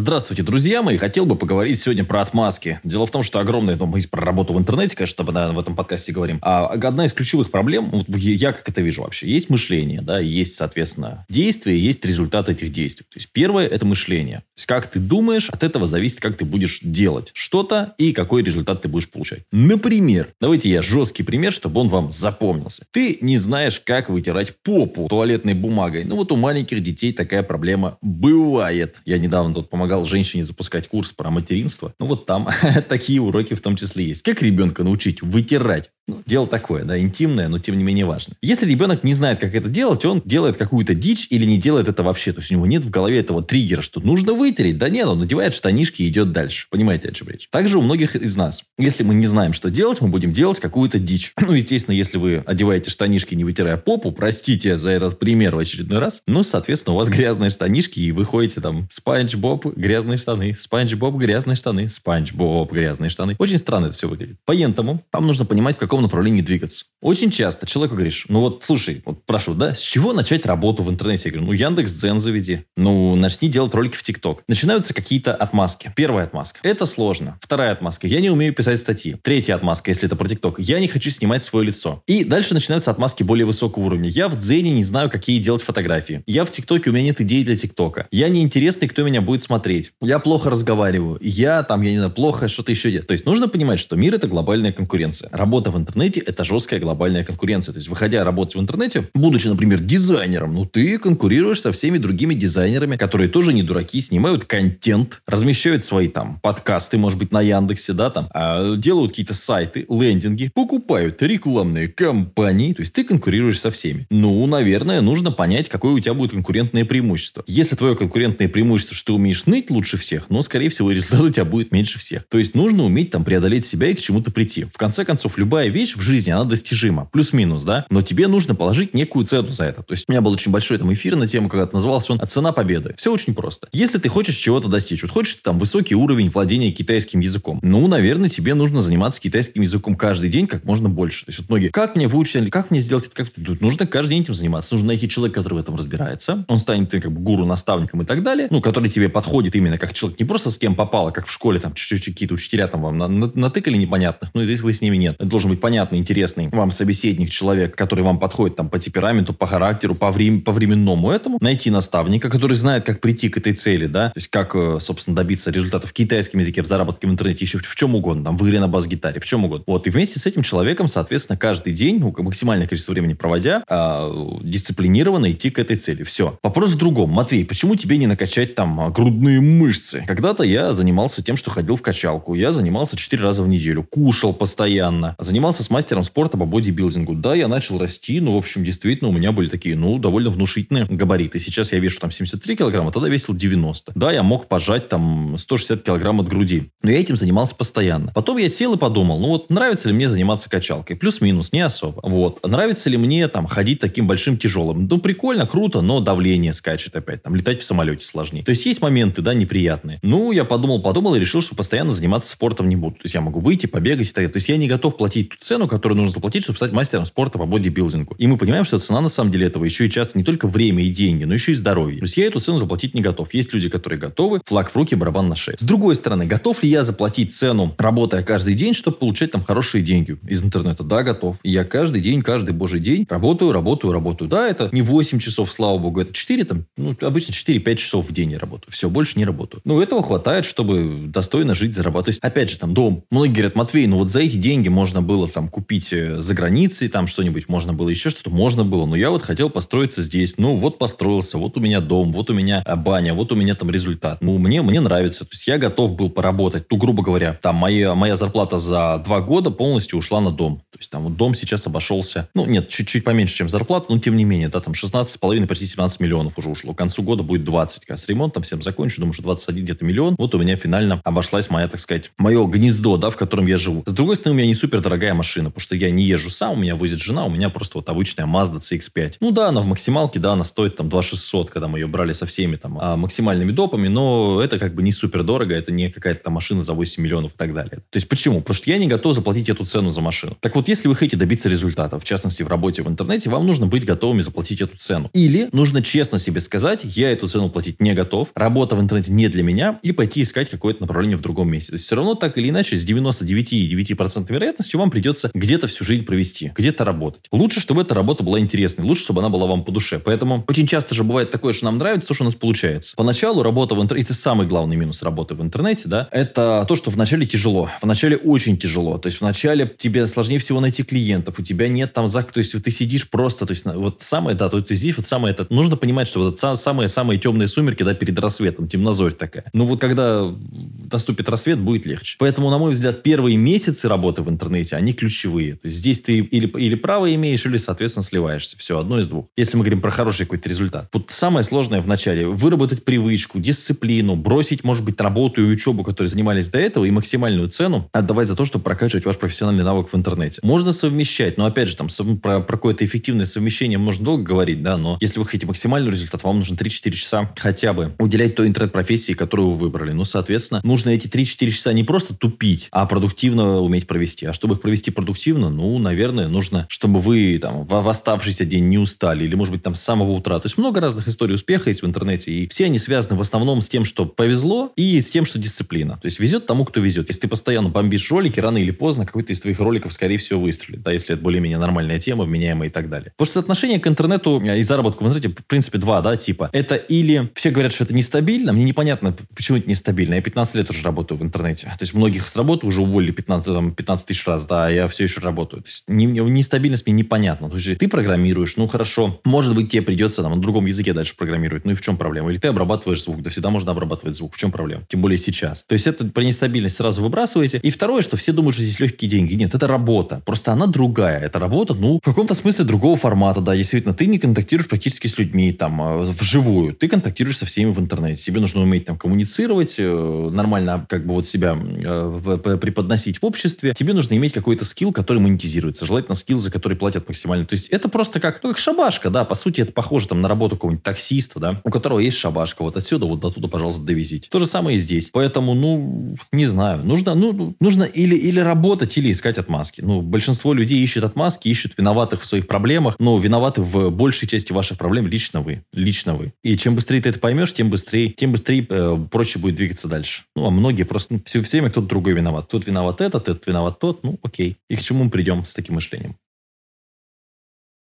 Здравствуйте, друзья мои. Хотел бы поговорить сегодня про отмазки. Дело в том, что огромная, ну, мы про работу в интернете, конечно, наверное, в этом подкасте говорим. А одна из ключевых проблем, вот я как это вижу вообще, есть мышление, да, есть, соответственно, действие, есть результат этих действий. То есть первое – это мышление. То есть как ты думаешь, от этого зависит, как ты будешь делать что-то и какой результат ты будешь получать. Например, давайте я жесткий пример, чтобы он вам запомнился. Ты не знаешь, как вытирать попу туалетной бумагой. Ну вот у маленьких детей такая проблема бывает. Я недавно тут помогал помогал женщине запускать курс про материнство. Ну, вот там такие уроки в том числе есть. Как ребенка научить вытирать ну, дело такое, да, интимное, но тем не менее важно. Если ребенок не знает, как это делать, он делает какую-то дичь или не делает это вообще. То есть у него нет в голове этого триггера, что нужно вытереть. Да нет, он надевает штанишки и идет дальше. Понимаете, о чем речь? Также у многих из нас. Если мы не знаем, что делать, мы будем делать какую-то дичь. Ну, естественно, если вы одеваете штанишки, не вытирая попу, простите за этот пример в очередной раз, ну, соответственно, у вас грязные штанишки, и вы ходите там Спанч Боб, грязные штаны, Спанч Боб, грязные штаны, Спанч Боб, грязные штаны. Очень странно это все выглядит. Поэтому там нужно понимать, в каком каком направлении двигаться. Очень часто человеку говоришь, ну вот, слушай, вот прошу, да, с чего начать работу в интернете? Я говорю, ну, Яндекс Дзен заведи. Ну, начни делать ролики в ТикТок. Начинаются какие-то отмазки. Первая отмазка. Это сложно. Вторая отмазка. Я не умею писать статьи. Третья отмазка, если это про ТикТок. Я не хочу снимать свое лицо. И дальше начинаются отмазки более высокого уровня. Я в Дзене не знаю, какие делать фотографии. Я в ТикТоке, у меня нет идей для ТикТока. Я неинтересный, кто меня будет смотреть. Я плохо разговариваю. Я там, я не знаю, плохо что-то еще делаю. То есть нужно понимать, что мир это глобальная конкуренция. Работа в интернете интернете это жесткая глобальная конкуренция. То есть, выходя работать в интернете, будучи, например, дизайнером, ну, ты конкурируешь со всеми другими дизайнерами, которые тоже не дураки, снимают контент, размещают свои там подкасты, может быть, на Яндексе, да, там, а, делают какие-то сайты, лендинги, покупают рекламные кампании. То есть, ты конкурируешь со всеми. Ну, наверное, нужно понять, какое у тебя будет конкурентное преимущество. Если твое конкурентное преимущество, что ты умеешь ныть лучше всех, но, скорее всего, результат у тебя будет меньше всех. То есть, нужно уметь там преодолеть себя и к чему-то прийти. В конце концов, любая вещь в жизни, она достижима. Плюс-минус, да? Но тебе нужно положить некую цену за это. То есть у меня был очень большой там эфир на тему, когда назывался он «Цена победы». Все очень просто. Если ты хочешь чего-то достичь, вот хочешь там высокий уровень владения китайским языком, ну, наверное, тебе нужно заниматься китайским языком каждый день как можно больше. То есть вот многие, как мне выучить, как мне сделать это, как Тут нужно каждый день этим заниматься. Нужно найти человека, который в этом разбирается. Он станет как бы гуру, наставником и так далее. Ну, который тебе подходит именно как человек. Не просто с кем попало, как в школе, там, чуть-чуть какие-то учителя там вам натыкали непонятных. Ну, и здесь вы с ними нет. Это должен быть понятный, интересный вам собеседник, человек, который вам подходит там по темпераменту, по характеру, по, врем по временному этому, найти наставника, который знает, как прийти к этой цели, да, то есть как, э, собственно, добиться результатов в китайском языке, в заработке в интернете, еще в, в чем угодно, там, в игре на бас-гитаре, в чем угодно. Вот, и вместе с этим человеком, соответственно, каждый день, ну, максимальное количество времени проводя, э, дисциплинированно идти к этой цели. Все. Вопрос в другом. Матвей, почему тебе не накачать там грудные мышцы? Когда-то я занимался тем, что ходил в качалку. Я занимался 4 раза в неделю, кушал постоянно, занимался с мастером спорта по бодибилдингу. Да, я начал расти, ну, в общем, действительно, у меня были такие, ну, довольно внушительные габариты. Сейчас я вешу там 73 килограмма, тогда весил 90. Да, я мог пожать там 160 килограмм от груди. Но я этим занимался постоянно. Потом я сел и подумал, ну, вот нравится ли мне заниматься качалкой? Плюс-минус, не особо. Вот. Нравится ли мне там ходить таким большим тяжелым? Ну, прикольно, круто, но давление скачет опять. Там летать в самолете сложнее. То есть, есть моменты, да, неприятные. Ну, я подумал, подумал и решил, что постоянно заниматься спортом не буду. То есть, я могу выйти, побегать и так далее. То есть, я не готов платить цену, которую нужно заплатить, чтобы стать мастером спорта по бодибилдингу. И мы понимаем, что цена на самом деле этого еще и часто не только время и деньги, но еще и здоровье. То есть я эту цену заплатить не готов. Есть люди, которые готовы, флаг в руки, барабан на шее. С другой стороны, готов ли я заплатить цену, работая каждый день, чтобы получать там хорошие деньги из интернета? Да, готов. И я каждый день, каждый божий день работаю, работаю, работаю. Да, это не 8 часов, слава богу, это 4, там, ну, обычно 4-5 часов в день я работаю. Все, больше не работаю. Ну, этого хватает, чтобы достойно жить, зарабатывать. Опять же, там, дом. Многие говорят, Матвей, ну вот за эти деньги можно было там купить э, за границей, там что-нибудь можно было, еще что-то можно было. Но я вот хотел построиться здесь. Ну, вот построился, вот у меня дом, вот у меня а, баня, вот у меня там результат. Ну, мне, мне нравится. То есть я готов был поработать. Ну, грубо говоря, там моя, моя зарплата за два года полностью ушла на дом. То есть там вот дом сейчас обошелся, ну, нет, чуть-чуть поменьше, чем зарплата, но тем не менее, да, там 16,5, почти 17 миллионов уже ушло. К концу года будет 20. Когда с ремонтом всем закончу, думаю, что 21 где-то миллион. Вот у меня финально обошлась моя, так сказать, мое гнездо, да, в котором я живу. С другой стороны, у меня не супер дорогая машина, потому что я не езжу сам, у меня возит жена, у меня просто вот обычная Mazda CX-5. Ну да, она в максималке, да, она стоит там 2600, когда мы ее брали со всеми там а, максимальными допами, но это как бы не супер дорого, это не какая-то там машина за 8 миллионов и так далее. То есть почему? Потому что я не готов заплатить эту цену за машину. Так вот, если вы хотите добиться результата, в частности в работе в интернете, вам нужно быть готовыми заплатить эту цену. Или нужно честно себе сказать, я эту цену платить не готов, работа в интернете не для меня, и пойти искать какое-то направление в другом месте. То есть все равно так или иначе с 99,9% вероятностью вам придется где-то всю жизнь провести, где-то работать. Лучше, чтобы эта работа была интересной, лучше, чтобы она была вам по душе. Поэтому очень часто же бывает такое, что нам нравится то, что у нас получается. Поначалу работа в интернете, это самый главный минус работы в интернете, да, это то, что вначале тяжело. Вначале очень тяжело. То есть вначале тебе сложнее всего найти клиентов, у тебя нет там зак, то есть ты сидишь просто, то есть вот самое, да, то есть здесь вот самое это, нужно понимать, что вот самые-самые темные сумерки, да, перед рассветом, темнозорь такая. Ну вот когда наступит рассвет, будет легче. Поэтому, на мой взгляд, первые месяцы работы в интернете, они ключевые. То есть здесь ты или, или право имеешь, или, соответственно, сливаешься. Все, одно из двух. Если мы говорим про хороший какой-то результат. Вот самое сложное в начале – выработать привычку, дисциплину, бросить, может быть, работу и учебу, которые занимались до этого, и максимальную цену отдавать за то, чтобы прокачивать ваш профессиональный навык в интернете. Можно совмещать, но, опять же, там про, про какое-то эффективное совмещение можно долго говорить, да, но если вы хотите максимальный результат, вам нужно 3-4 часа хотя бы уделять той интернет-профессии, которую вы выбрали. Ну, соответственно, нужно эти 3-4 часа не просто тупить, а продуктивно уметь провести. А чтобы их провести продуктивно, ну, наверное, нужно, чтобы вы там в, в оставшийся день не устали, или, может быть, там с самого утра. То есть много разных историй успеха есть в интернете, и все они связаны в основном с тем, что повезло, и с тем, что дисциплина. То есть везет тому, кто везет. Если ты постоянно бомбишь ролики, рано или поздно какой-то из твоих роликов, скорее всего, выстрелит. Да, если это более-менее нормальная тема, вменяемая и так далее. Потому что отношение к интернету и заработку в интернете, в принципе, два, да, типа. Это или все говорят, что это нестабильно, мне непонятно, почему это нестабильно. Я 15 лет уже работаю в интернете. То есть многих с работы уже уволили 15, там, 15 тысяч раз, да, а я все еще работаю. То есть не, нестабильность мне непонятна. То есть ты программируешь, ну хорошо, может быть, тебе придется там на другом языке дальше программировать, ну и в чем проблема? Или ты обрабатываешь звук, да всегда можно обрабатывать звук, в чем проблема? Тем более сейчас. То есть это про нестабильность сразу выбрасываете. И второе, что все думают, что здесь легкие деньги. Нет, это работа. Просто она другая. Это работа, ну, в каком-то смысле другого формата, да, действительно. Ты не контактируешь практически с людьми там а, вживую. Ты контактируешь со всеми в интернете. Тебе нужно уметь там коммуницировать, э, нормально как бы вот себя э, преподносить в обществе. Тебе нужно иметь какой-то скилл, который монетизируется. Желательно скилл, за который платят максимально. То есть это просто как, ну, как шабашка, да, по сути это похоже там на работу какого-нибудь таксиста, да, у которого есть шабашка. Вот отсюда вот до туда, пожалуйста, довезите. То же самое и здесь. Поэтому, ну, не знаю. Нужно, ну, нужно или, или работать, или искать отмазки. Ну, большинство людей ищет отмазки, ищут виноватых в своих проблемах, но виноваты в большей части ваших проблем лично вы. Лично вы. И чем быстрее ты это поймешь, тем быстрее, тем быстрее э, проще будет двигаться дальше. Ну, а многие просто ну, все время кто-то другой виноват. Тут виноват этот, этот виноват тот. Ну, окей. И к чему мы придем с таким мышлением?